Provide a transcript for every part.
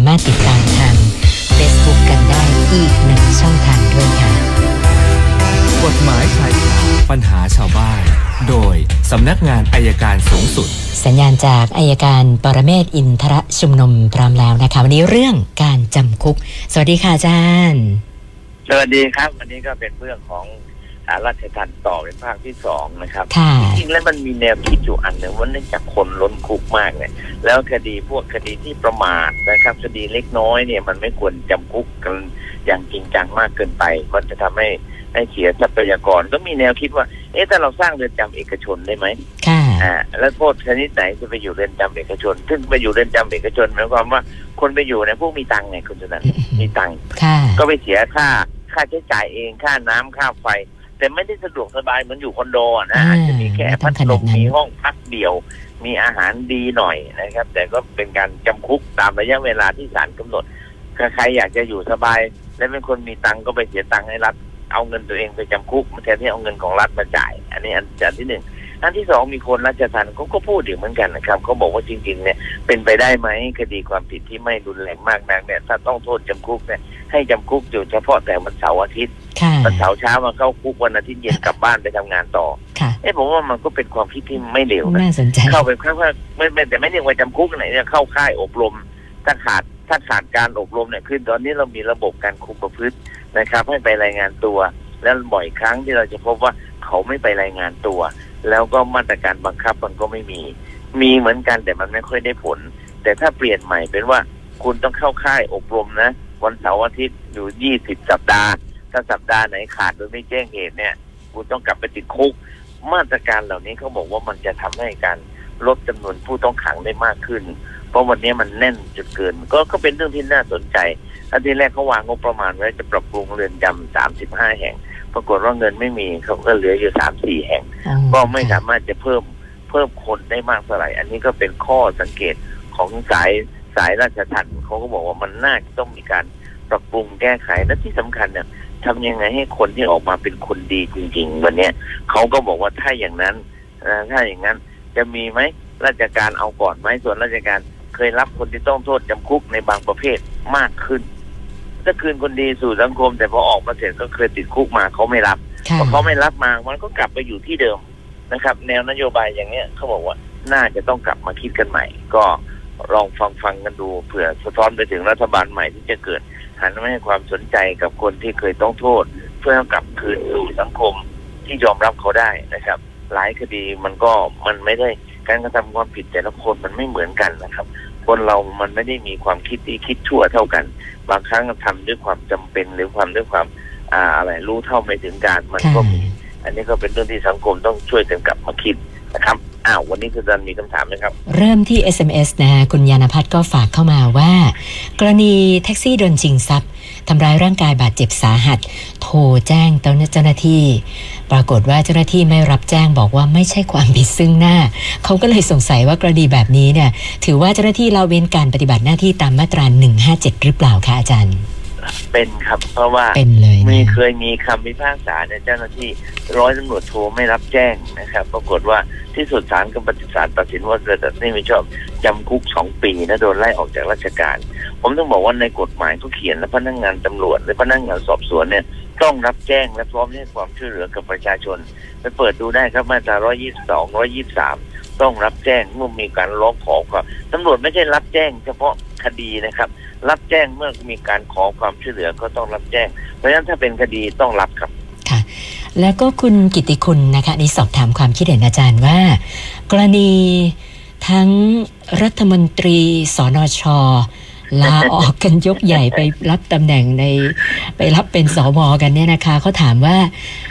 ามารถติดตามทาง Facebook กันได้อีกหนึ่งช่องทางด้วยค่ะ กฎหมายชายคาปัญหาชาวบ้าน โดยสำนักงานอายการสูงสุด สัญญาณจากอายการปรเมศวร์อินทรชุมนุมพร้อมแล้วนะคะ วันนี้เรื่องการจำคุก สวัสดีค่ะอาจารย์ สวัสดีครับ วันนี้ก็เป็นเรื่องของ สารราชทันต่อเป็นภาคที่สองนะครับค่ะจริงๆแล้วมันมีแนวคิดอยู่อันหนึ่งว่าเนื่องจากคนล้นคุกมากเนี่ยแล้วคดีพวกคดีที่ประมาทนะครับ คดีเล็กน้อยเนี่ยมันไม่ควรจำคุกกันอย่างจริงจังมากเกินไป มันจะทำให้ให้เสียทรัพยากรก็มีแนวคิดว่า เอ๊ะถ้าเราสร้างเรือนจำเอกชนได้ไหมค่ะอ่าแล้วโทษชนิดไหนจะไปอยู่เรือนจำเอกชน ซึ่งไปอยู่เรือนจำเอกชนหมายความว่าคนไปอยู่เนี่ยพวกมีตังค์ไงคุณชนะมีตังค์ค่ะก็ไปเสียค่าค่าใช้จ่ายเองค่าน้ำค่าไฟ แต่ไม่ได้สะดวกสบายเหมือนอยู่คอนโดอะนะอ่าอาจจะมีแค่ไม่ต้พัองดขลนาดมนั้นมีห้องพักเดี่ยว มีอาหารดีหน่อยนะครับ แต่ก็เป็นการจำคุกตามระยะเวลาที่ศาลกำหนดถ้าใครอยากจะอยู่สบาย และเป็นคนมีตังค์ก็ไปเสียตังค์ให้รัฐเอาเงินตัวเองไปจำคุกแทนที่เอาเงินของรัฐมาจ่าย อันนี้อันอันที่หนึ่งอันที่สองมีคนราชทัณฑ์เขาก็พูดอยู่เหมือนกันนะครับเขาบอกว่าจริง ๆ เนี่ยเป็นไปได้ไหมคดีความผิดที่ไม่รุนแรงมากนักเนี่ยถ้าต้องโทษจำคุกเนี่ยให้จำคุกอยู่เฉพาะแต่วันเสาร์อาทิตย์ค่ะ วันเสาร์เช้ามาเข้าคุกวันอาทิตย์เย็นกลับบ้านไปทำงานต่อค่ะเอ้ผมว่ามันก็เป็นความคิดที่ไม่เลวนะน่าสนใจเข้าไปค่ว่าไม่ไม่แต่ไม่เรียกว่าจำคุกไหนเนี่ยเข้าค่ายอบรมถ้าขาดถ้าขาดการอบรมเนี่ยคือตอนนี้เรามีระบบการคุมประพฤตินะครับ ให้ไปรายงานตัว แล้วบ่อยครั้งที่เราจะพบว่าเขาไม่ไปรายงานตัว แล้วก็มาตรการบังคับมันก็ไม่มี มีเหมือนกันแต่มันไม่ค่อยได้ผล แต่ถ้าเปลี่ยนใหม่เป็นว่าคุณต้องเข้าค่ายอบรมนะ วันเสาร์อาทิตย์อยู่ยี่สิบสัปดาห์ ถ้าสัปดาห์ไหนขาดโดยไม่แจ้งเหตุเนี่ยคุณต้องกลับไปติดคุก มาตรการเหล่านี้เขาบอกว่ามันจะทำให้การลดจำนวนผู้ต้องขังได้มากขึ้น เพราะวันนี้มันแน่นจนเกิน ก็ก็เป็นเรื่องที่น่าสนใจอันที่แรกเขาวางงบประมาณไว้จะปรับปรุงเรือนจำสามสิบห้าแห่ง ปรากฏว่าเงินไม่มีเขาก็เหลืออยู่สามสี่แห่งอ๋อก็ไม่สามารถจะเพิ่มเพิ่มคนได้มากเท่าไหร่ อันนี้ก็เป็นข้อสังเกตของสายสายราชทัณฑ์เขาก็บอกว่ามันน่าจะต้องมีการปรับปรุงแก้ไขและที่สำคัญเนี่ย ทำยังไงให้คนที่ออกมาเป็นคนดีจริง ๆ วันเนี้ยเขาก็บอกว่าถ้าอย่างนั้นนะถ้าอย่างนั้นจะมีไหมราชการเอาก่อนไหมส่วนราชการเคยรับคนที่ต้องโทษจำคุกในบางประเภทมากขึ้นถ้าคืนคนดีสู่สังคม แต่พอออกมาเสร็จก็เคยติดคุกมาเขาไม่รับค่ะพอเขาไม่รับมามันก็กลับไปอยู่ที่เดิมนะครับ แนวนโยบายอย่างเนี้ยเขาบอกว่าน่าจะต้องกลับมาคิดกันใหม่ ก็ลองฟังฟังกันดูเผื่อสะท้อนไปถึงรัฐบาลใหม่ที่จะเกิด หันมาให้ความสนใจกับคนที่เคยต้องโทษ เพื่อให้กลับคืนสู่สังคมที่ยอมรับเขาได้นะครับ หลายคดีมันก็มันไม่ได้การกระทำความผิดแต่ละคนมันไม่เหมือนกันนะครับ คนเรามันไม่ได้มีความคิดที่คิดชั่วเท่ากัน บางครั้งทำด้วยความจำเป็นหรือความด้วยความอ่าอะไรรู้เท่าไม่ถึงการมันค่ะก็มีอันนี้ก็เป็นเรื่องที่สังคมต้องช่วยกันกลับมาคิดนะครับ อ้าววันนี้คุณจันมีคำถามไหมครับ เริ่มที่ SMS นะคะคุณยานพัฒน์ก็ฝากเข้ามาว่า กรณีแท็กซี่โดนชิงทรัพย์ทำร้ายร่างกายบาดเจ็บสาหัส โทรแจ้งเจ้าหน้าที่ ปรากฏว่าเจ้าหน้าที่ไม่รับแจ้งบอกว่าไม่ใช่ความผิดซึ่งหน้า เขาก็เลยสงสัยว่ากรณีแบบนี้เนี่ยถือว่าเจ้าหน้าที่ละเว้นการปฏิบัติหน้าที่ตามมาตรา 157 หรือเปล่าคะอาจารย์ เป็นครับ เพราะว่าเป็นเลยมีนะเคยมีคำพิพากษาเนี่ยเจ้าหน้าที่ร้อยตำรวจโทรไม่รับแจ้งนะครับ ปรากฏว่าที่สุดศาลก็ปฏิสารตัดสินว่าเกิดแต่นี่ไม่ชอบจำคุกสองปีนะโดนไล่ออกจากราชการ ผมต้องบอกว่าในกฎหมายเขาเขียนและพนักงานตำรวจและพนักงานสอบสวนเนี่ยต้องรับแจ้งและพร้อมให้ความช่วยเหลือกับประชาชนไปเปิดดูได้ครับมาตรา122 123 ต้องรับแจ้งเมื่อมีการร้องขอความตำรวจไม่ใช่รับแจ้งเฉพาะคดีนะครับ รับแจ้งเมื่อมีการขอความช่วยเหลือก็ต้องรับแจ้ง เพราะฉะนั้นถ้าเป็นคดีต้องรับครับค่ะ แล้วก็คุณกิติคุณนะคะนี่สอบถามความคิดเห็นอาจารย์ว่า กรณีทั้งรัฐมนตรีสนชลาออกกันยกใหญ่ไปรับตำแหน่งในไปรับเป็นสวกันเนี่ยนะคะเขาถามว่า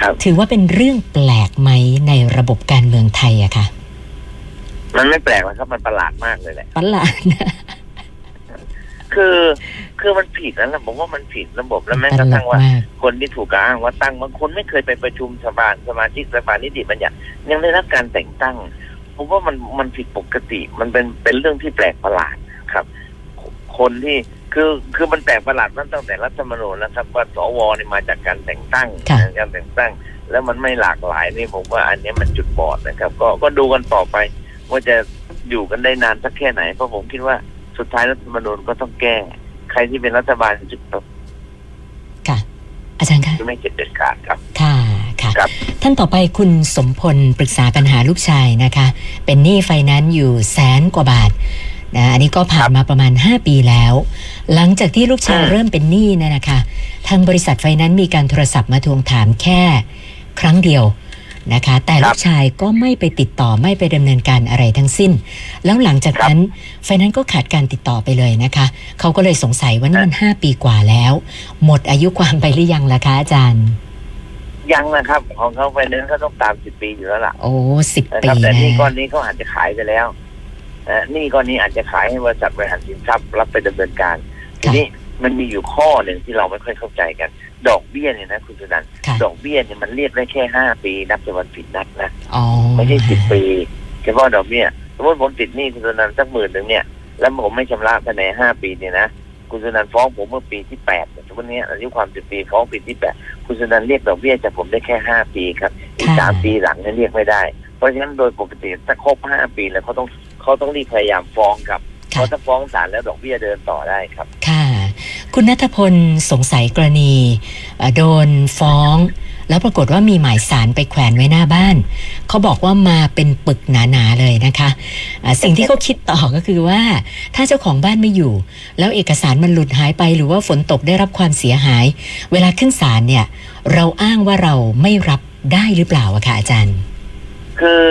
ครับถือว่าเป็นเรื่องแปลกไหมในระบบการเมืองไทยอะค่ะมันไม่แปลกหรอกครับมันประหลาดมากเลยแหละประหลาดนะ คือคือมันผิดแล้วนะผมว่ามันผิดระบบแล้วแม้ตกระลทั่กงว่ามากคนที่ถูกกล่าวอ้างว่าตั้งบางคนไม่เคยไปประชุมสภาสมาชิกสภานิติบัญญัติยังได้รับการแต่งตั้งผมว่ามันมันผิดปกติ มันเป็นเป็นเรื่องที่แปลกประหลาดครับ คนที่คือคือมันแปลกประหลาดตั้งแต่รัฐธรรมนูญนะครับ ว่าสวเนี่ยมาจากการแต่งตั้งค่ะการแต่งตั้ง แล้วมันไม่หลากหลายนี่ผมว่าอันนี้มันจุดบอดนะครับ ก็ก็ดูกันต่อไป ว่าจะอยู่กันได้นานสักแค่ไหนเพราะผมคิดว่า สสุดท้ายรัฐธรรมนูญก็ต้องแก้ ใครที่เป็นรัฐบาลจะต้องค่ะ อาจารย์คะไม่เก็บเด็ดขาดครับ ค่ะค่ะครับท่านต่อไปคุณสมพลปรึกษาปัญหาลูกชายนะคะ เป็นหนี้ไฟแนนซ์อยู่แสนกว่าบาทนะอันนี้ก็ผ่านมาประมาณ 5 ปีแล้ว หลังจากที่ลูกชายอืมเริ่มเป็นหนี้เนี่ยนะคะ ทางบริษัทไฟแนนซ์มีการโทรศัพท์มาทวงถามแค่ ครั้งเดียว นะคะ แต่ลูกชายก็ไม่ไปติดต่อไม่ไปดำเนินการอะไรทั้งสิ้น แล้วหลังจากนั้นไฟแนนซ์ก็ขาดการติดต่อไปเลยนะคะ เขาก็เลยสงสัยว่านี่มัน5ปีกว่าแล้ว หมดอายุความไปหรือยังล่ะคะอาจารย์ ยังนะครับของเขาไปเน้นเขาต้องตามสิบปีอยู่แล้วล่ะโอ้สิบนะปีครับแต่นะหนี่ก้อนนี้เขาอาจจะขายไปแล้วนะหนี่ก้อนนี้อาจจะขายให้บริษัทบริหารสินทรัพย์รับไปดำเนินการทีนี้มันมีอยู่ข้อหนึ่งที่เราไม่ค่อยเข้าใจกัน ดอกเบี้ยเนี่ยนะคุณสุนันท์ค่ะ ดอกเบี้ยเนี่ยมันเรียกได้แค่ห้าปีนับจากวันผิดนัดนะอ๋อไม่ใช่สิบปีเฉพาะดอกเบี้ยสมมติผมติดหนี้คุณสุนันท์สักหมื่นหนึ่งเนี่ย แล้วผมไม่ชำระภายในห้าปีเนี่ยนะคุณสุนันท์ฟ้องผมเมื่อปีที่แปดเนี่ยสมมติเนี้ยอายุความสิบปีฟ้องปีที่แปดคุณสุนันท์เรียกดอกเบี้ยจากผมได้แค่ห้าปีครับอีกค่ะสามปีหลังเนี่ยเรียกไม่ได้ เพราะฉะนั้นโดยปกติถ้าครบห้าปีแล้วเขาต้องเขาต้องรีบพยายามฟ้องครับเพค่ะราะถ้าฟ้องศาลแล้วดอกเบี้ยเดินต่อได้ครับ คุณนัทพลสงสัยกรณี โดนฟ้อง แล้วปรากฏว่ามีหมายสารไปแขวนไว้หน้าบ้าน เขาบอกว่ามาเป็นปึกหนาๆเลยนะคะสิ่งที่เขาคิดต่อก็คือว่า ถ้าเจ้าของบ้านไม่อยู่ แล้วเอกสารมันหลุดหายไปหรือว่าฝนตกได้รับความเสียหาย เวลาขึ้นศาลเนี่ย เราอ้างว่าเราไม่รับได้หรือเปล่าอะคะอาจารย์ คือ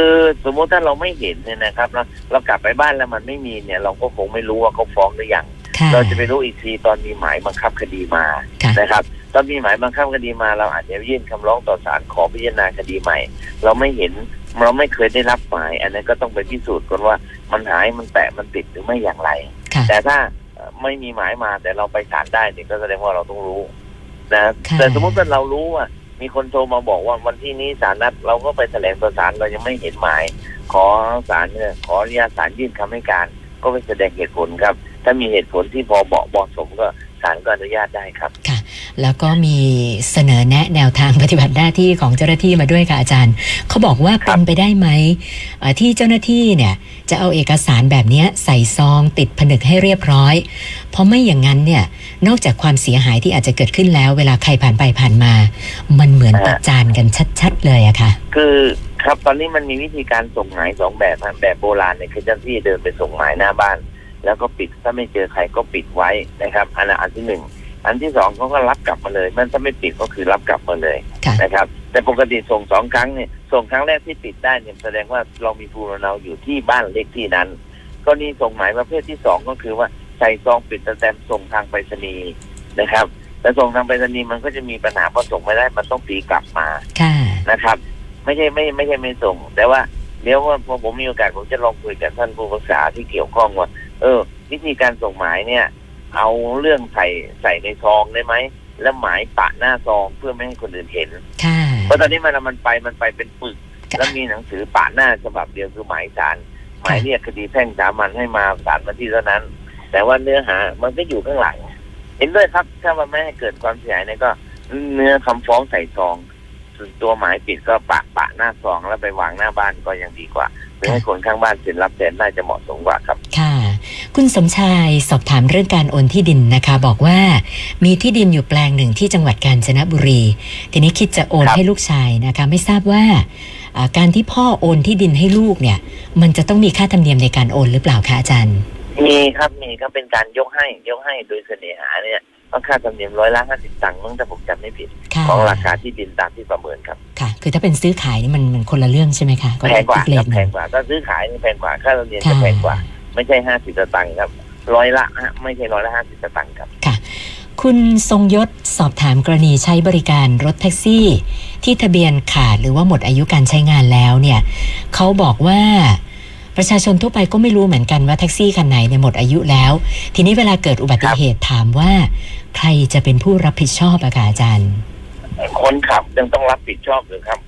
สมมติถ้าเราไม่เห็นเนี่ยนะครับเราเรากลับไปบ้านแล้วมันไม่มีเนี่ย เราก็คงไม่รู้ว่าเขาฟ้องหรือยัง เราจะไปรู้อีกทีตอนมีหมายบังคับคดีมาค่ะนะครับตอนมีหมายบังคับคดีมาเราอาจจะยื่นคำร้องต่อศาลขอพิจารณาคดีใหม่ เราไม่เห็นเราไม่เคยได้รับหมาย อันนั้นก็ต้องไปพิสูจน์กันว่ามันหายมันแตะมันติดหรือไม่อย่างไรค่ะแต่ถ้าเอ่อไม่มีหมายมาแต่เราไปศาลได้เนี่ยก็แสดงว่าเราต้องรู้นะค่ะแต่สมมติว่าเรารู้ว่ามีคนโทรมาบอกว่าวันที่นี้ศาลนัดเราก็ไปแถลงต่อศาลเรายังไม่เห็นหมาย ขอศาลเนี่ยขออนุญาตศาลยื่นคำให้การ ก็ไปแสดงเหตุผลครับ ถ้ามีเหตุผลที่พอเหมาะเหมาะสมก็ศาลก็อนุญาตได้ครับแล้วก็มีเสนอแนะแนวทางปฏิบัติหน้าที่ของเจ้าหน้าที่มาด้วยค่ะอาจารย์ เขาบอกว่าครัเป็บนไปได้ไหมเอ่อที่เจ้าหน้าที่เนี่ย จะเอาเอกสารแบบเนี้ยใส่ซองติดผนึกให้เรียบร้อย เพราะไม่อย่างนั้นเนี่ย นอกจากความเสียหายที่อาจจะเกิดขึ้นแล้ว เวลาใครผ่านไปผ่านมา มันเหมือนประจานกันชัด ๆ เลยอะค่ะ คือครับตอนนี้มันมีวิธีการส่งหมายสองแบบฮะแบบโบราณเนี่ยคือเจ้าหน้าที่เดินไปส่งหมายหน้าบ้าน แล้วก็ปิดถ้าไม่เจอใครก็ปิดไว้นะครับ อันนั้นอันที่หนึ่งอันที่สองเขาก็รับกลับมาเลยมันถ้าไม่ปิดก็คือรับกลับมาเลยค่ะนะครับ แต่ปกติส่งสองครั้งเนี่ยส่งครั้งแรกที่ปิดได้เนี่ยแสดงว่าเรามีภูมิลำเนาอยู่ที่บ้านเลขที่นั้นกรณีส่งหมายประเภทที่สองก็คือว่าใส่ซองปิดสแตมป์ส่งทางไปรษณีย์นะครับ แต่ส่งทางไปรษณีย์มันก็จะมีปัญหาเพราะส่งไม่ได้มันต้องตีกลับมาค่ะนะครับ ไม่ใช่ไม่ไม่ใช่ไม่ส่ง แต่ว่าเดี๋ยวว่าพอผมมีโอกาสผมจะลองคุยกับท่านผู้ปรึกษาที่เกี่ยวข้องว่า เออ วิธีการส่งหมายเนี่ย เอาเรื่องใส่ใส่ในซองได้ไหมแล้วหมายปะหน้าซองเพื่อไม่ให้คนอื่นเห็นค่ะเพราะตอนนี้มันมันไปมันไปเป็นปึกค่ะแล้วมีหนังสือปะหน้าฉบับเดียวคือหมายสารหมายเรียกคดีแพ่งสามัญให้มาศาลมาที่เท่านั้น แต่ว่าเนื้อหามันก็อยู่ข้างหลัง เห็นด้วยครับถ้ามันไม่ให้เกิดความเสียหายเนี่ยก็ เนื้อคำฟ้องใส่ซองส่วนตัวหมายปิดก็ปะปะหน้าซองแล้วไปวางหน้าบ้านก็ยังดีกว่าหรือให้คนข้างบ้านเซ็นรับแทนน่าจะเหมาะสมกว่าครับ ค่ะ คุณสมชายสอบถามเรื่องการโอนที่ดินนะคะ บอกว่ามีที่ดินอยู่แปลงหนึ่งที่จังหวัดกาญจนบุรี ทีนี้คิดจะโอนครับให้ลูกชายนะคะ ไม่ทราบว่าอ่าการที่พ่อโอนที่ดินให้ลูกเนี่ย มันจะต้องมีค่าธรรมเนียมในการโอนหรือเปล่าคะอาจารย์ มีครับมีครับเป็นการยกให้ยกให้โดยเสน่หาเนี่ยต้องค่าธรรมเนียมร้อยละห้าสิบตังค์มั้งถ้าผมจำไม่ผิดค่ะของราคาที่ดินตามที่ประเมินครับค่ะ คือถ้าเป็นซื้อขายนี่มันมันคนละเรื่องใช่ไหมคะแพงกว่าอีเลครับทหแพนึ่งงกว่าถ้าซื้อขายนี่แพงกว่าค่าธรรมเนียมค่ะจะแพงกว่า ไม่ใช่ห้าสิบตังค์ครับร้อยละฮะไม่ใช่ร้อยละห้าสิบตังค์ครับคุณทรงยศสอบถามกรณีใช้บริการรถแท็กซี่ ที่ทะเบียนขาดหรือว่าหมดอายุการใช้งานแล้วเนี่ยเขาบอกว่าประชาชนทั่วไปก็ไม่รู้เหมือนกันว่าแท็กซี่คันไหนเนี่ยหมดอายุแล้ว ทีนี้เวลาเกิดอุบัติเหตุถามว่า ใครจะเป็นผู้รับผิดชอบอะคะอาจารย์คนขับยังต้องรับผิดชอบหรือครับ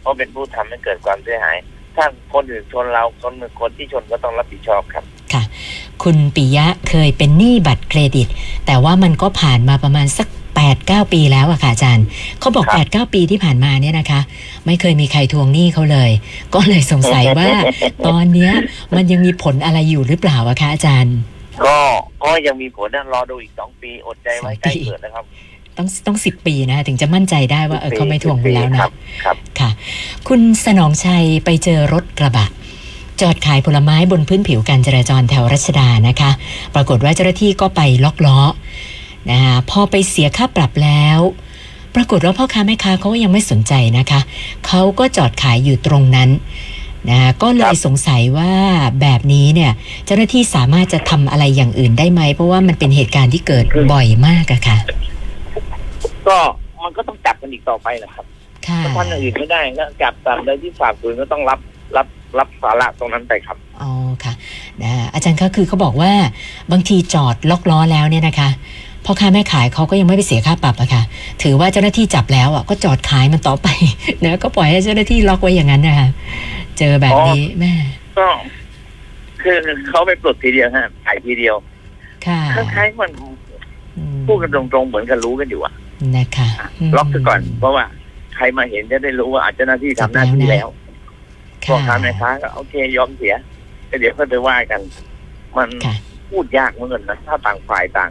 เพราะเป็นผู้ทำให้เกิดความเสียหาย ถ้าคนอื่นชนเราคนคนที่ชนก็ต้องรับผิดชอบครับ ค่ะคุณปิยะเคยเป็นหนี้บัตรเครดิต แต่ว่ามันก็ผ่านมาประมาณสัก8 9 ปีแล้วอะค่ะอาจารย์ เขาบอกครับ8 9 ปีที่ผ่านมาเนี่ยนะคะ ไม่เคยมีใครทวงหนี้เขาเลย ก็เลยสงสัยว่า ตอนเนี้ยมันยังมีผลอะไรอยู่หรือเปล่าอะคะอาจารย์ ก็ก็ยังมีผลนะรอดูอีกสองปีอดใจไว้สองปีใกล้เกิดนะครับ ต้องต้องสิบปีนะคะถึงจะมั่นใจได้ว่าเออเขาไม่ทวงคุณแล้วคนะรับครับค่ะ คุณสนองชัยไปเจอรถกระบะ จอดขายผลไม้บนพื้นผิวการจราจรแถวรัชดานะคะ ปรากฏว่าเจ้าหน้าที่ก็ไปล็อกล้อนะคะพอไปเสียค่าปรับแล้ว ปรากฏว่าพ่อค้าแม่ค้าเขาก็ยังไม่สนใจนะคะเขาก็จอดขายอยู่ตรงนั้นนะคะก็เลครัยบสงสัยว่าแบบนี้เนี่ยเจ้าหน้าที่สามารถจะทำอะไรอย่างอื่นได้ไหม เพราะว่ามันเป็นเหตุการณ์ที่เกิดบ่อยมากอะค่ะ ก็มันก็ต้องจับกันอีกต่อไปนะครับค่ะถ้าทำอย่างอื่นไม่ได้ก็จับตามใดที่ฝ่าฝืนก็ต้องรับ รับรับสาระตรงนั้นไปครับอ๋อค่ะนะอาจารย์คะคือเขาบอกว่าบางทีจอดล็อกล้อแล้วเนี่ยนะคะพ่อค้าแม่ขายเขาก็ยังไม่ไปเสียค่าปรับอะค่ะ ถือว่าเจ้าหน้าที่จับแล้วอะก็จอดขายมันต่อไปนะก็ปล่อยให้เจ้าหน้าที่ล็อกไว้อย่างนั้นนะคะเจอแบบนี้แม่ก็คือเขาไปปลดทีเดียวฮะถ่ายทีเดียว ค่ะคล้ายๆมันอืมพูดกันตรงๆเหมือนกันรู้กันอยู่อะนะคะมล็อกซะก่อนเพราะว่า ใครมาเห็นจะได้รู้ว่าอาจจะหน้าที่ทำหน้าที่แล้ว พ่อค้าแม่ค้าก็โอเคยอมเสียก็เดี๋ยวก็ไปว่ากัน มันค่ะพูดยากเหมือนกันนะถ้าต่างฝ่ายต่าง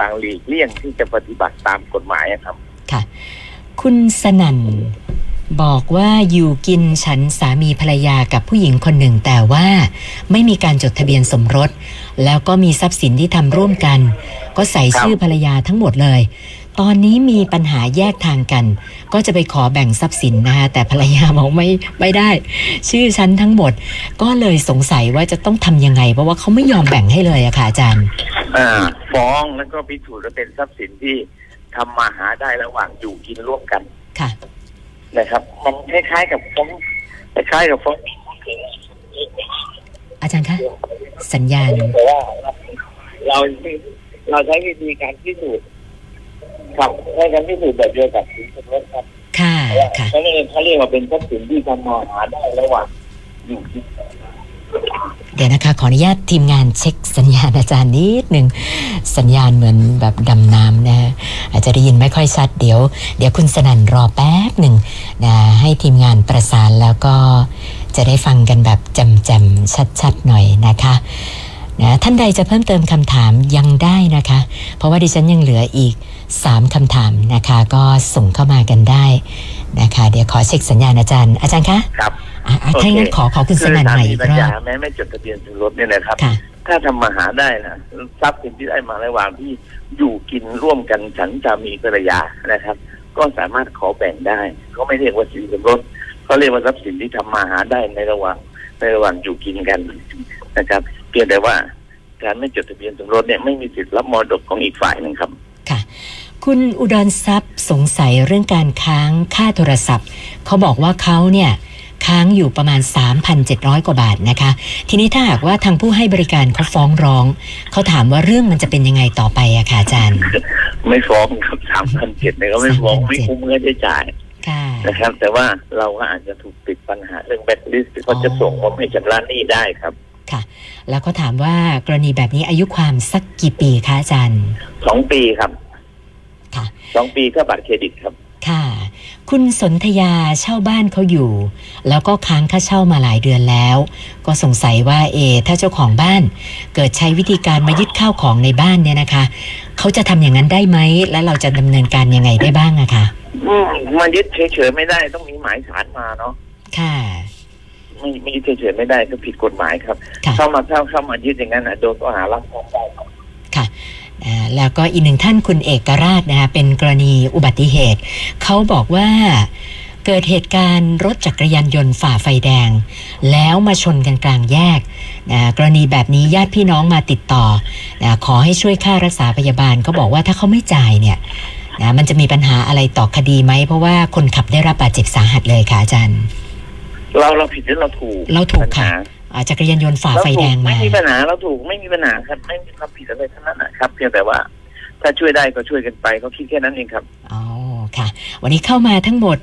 ต่างหลีกเลี่ยงที่จะปฏิบัติตามกฎหมายอะครับ ค่ะ คุณสนั่นบอกว่าอยู่กินฉันสามีภรรยากับผู้หญิงคนหนึ่งแต่ว่าไม่มีการจดทะเบียนสมรส แล้วก็มีทรัพย์สินที่ทำร่วมกัน ก็ใส่ชื่อภรรยาทั้งหมดเลย ตอนนี้มีปัญหาแยกทางกัน ก็จะไปขอแบ่งทรัพย์สินนะคะแต่ภรรยาบอกไม่ไม่ได้ ชื่อฉันทั้งหมด ก็เลยสงสัยว่าจะต้องทำยังไง เพราะว่าเขาไม่ยอมแบ่งให้เลยอะค่ะอาจารย์อ่าฟ้องแล้วก็พิสูจน์ว่าเป็นทรัพย์สินที่ทำมาหาได้ระหว่างอยู่กินร่วมกันค่ะ นะครับมันคล้ายๆกับฟ้องคล้ายๆกับฟ้องอาจารย์คะสัญญาณแต่ว่าเราเราใช้วิธีการพิสูจน์ ครับใช้การพิสูจน์แบบเดียวกับสินสมรสครับค่ะเพราะว่าค่ะเขาเรียกเขาเรียกว่าเป็นทรัพย์สินที่ทำมาหาได้ระหว่างอยู่กินเดี๋ยวนะคะ ขออนุญาตทีมงานเช็คสัญญาณอาจารย์นิดหนึ่งสัญญาณเหมือนแบบดำน้ำนะฮะอาจจะได้ยินไม่ค่อยชัดเดี๋ยว เดี๋ยวคุณสนันรอแป๊บหนึ่งนะให้ทีมงานประสานแล้วก็จะได้ฟังกันแบบแจ่มๆชัดๆหน่อยนะคะนะท่านใดจะเพิ่มเติมคำถามยังได้นะคะ เพราะว่าดิฉันยังเหลืออีก 3คำถามนะคะ ก็ส่งเข้ามากันได้นะคะ เดี๋ยวขอเช็คสัญญาณอาจารย์ อาจารย์คะครับอะอะโอเคถ้างั้นขอขอคุณสคือนันสาใหม่มีอีกปัญรอญาบแม้ไม่จดทะเบียนสมรสเนี่ยนะครับค่ะถ้าทำมาหาได้นะทรัพย์สินที่ได้มาระหว่างที่อยู่กินร่วมกันฉันสามีภรรยานะครับ ก็สามารถขอแบ่งได้เขาไม่เรียกว่าสินสมรสเขาเรียกว่าทรัพย์สินที่ทำมาหาได้ในระหว่างในระหว่างอยู่กินกันนะครับ เพียงแต่ว่าการไม่จดทะเบียนสมรสเนี่ยไม่มีสิทธิ์รับมรดกของอีกฝ่ายหนึ่งครับ ค่ะคุณอุดรทรัพย์สงสัยเรื่องการค้างค่าโทรศัพท์ เขาบอกว่าเขาเนี่ยค้างอยู่ประมาณ 3,700 กว่าบาทนะคะ ทีนี้ถ้าหากว่าทางผู้ให้บริการเขาฟ้องร้อง เขาถามว่าเรื่องมันจะเป็นยังไงต่อไปอะค่ะอาจารย์ ไม่ฟ้องครับสามพันเจ็ดเนี่ยก็ไม่ฟ้องไม่คุ้มเงินใช้จ่ายค่ะนะครับ แต่ว่าเราก็อาจจะถูกติดปัญหาเรื่องแบตลิสต์เขาจะส่งว่าไม่ชำระหนี้ได้ครับค่ะ แล้วเขาถามว่ากรณีแบบนี้อายุความสักกี่ปีคะอาจารย์สองปีครับ ค่ะสองปีก็บัตรเครดิตครับ ค่ะ คุณสนธยาเช่าบ้านเขาอยู่ แล้วก็ค้างค่าเช่ามาหลายเดือนแล้ว ก็สงสัยว่าเอ ถ้าเจ้าของบ้าน เกิดใช้วิธีการมายึดข้าวของในบ้านเนี่ยนะคะ เขาจะทำอย่างนั้นได้ไหม และเราจะดำเนินการยังไงได้บ้างอะคะอืมมายึดเฉยๆไม่ได้ต้องมีหมายสารมาเนาะค่ะไม่ไม่ยึดเฉยๆไม่ได้ก็ผิดกฎหมายครับค่ะเข้ามาเข้าเข้ามายึดอย่างนั้นอะโดนข้อหารักทรัพย์ได้ครับค่ะอ่า แล้วก็อีกหนึ่งท่านคุณเอกราชนะคะเป็นกรณีอุบัติเหตุ เขาบอกว่าเกิดเหตุการณ์รถจักรยานยนต์ฝ่าไฟแดง แล้วมาชนกันกลางแยกนะกรณีแบบนี้ญาติพี่น้องมาติดต่อนะขอให้ช่วยค่ารักษาพยาบาลเขาบอกว่าถ้าเขาไม่จ่ายเนี่ยนะมันจะมีปัญหาอะไรต่อคดีไหม เพราะว่าคนขับได้รับบาดเจ็บสาหัสเลยค่ะอาจารย์ เราเราผิดหรือเราถูก เราถูกปัญค่ะหาอ่า จักรยานยนต์ฝ่าเราไฟถูแดกงไม่มามีปัญหาเราถูกไม่มีปัญหาครับ ไม่มีความผิดอะไรทั้งนั้นนะครับ เพียงแต่ว่า ถ้าช่วยได้ก็ช่วยกันไปเขาคิดแค่นั้นเองครับอ๋อค่ะ วันนี้เข้ามาทั้งหมด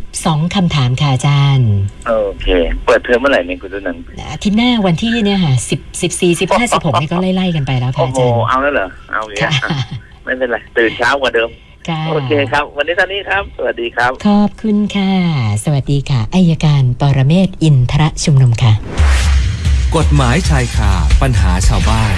12คำถามค่ะอาจารย์ โอเค เปิดเทอมเมื่อไหร่เนี่ยคุณตุนันท์อาทิตย์หน้าวันที่เนี่ยค่ะสิบสิบสี่สิบห้าสิบหกนี่ก็ไล่ๆกันไปแล้วค่ะโอ้อาโหจารย์เอาแล้วเหรอเอาอย่างค่ะเงี้ยไม่เป็นไรตื่นเช้ากว่าเดิมค่ะโอเคครับ วันนี้เท่านี้ครับ สวัสดีครับ ขอบคุณค่ะ สวัสดีค่ะอายการปรเมศวร์อินทรชุมนุมค่ะ กฎหมายชายคาปัญหาชาวบ้าน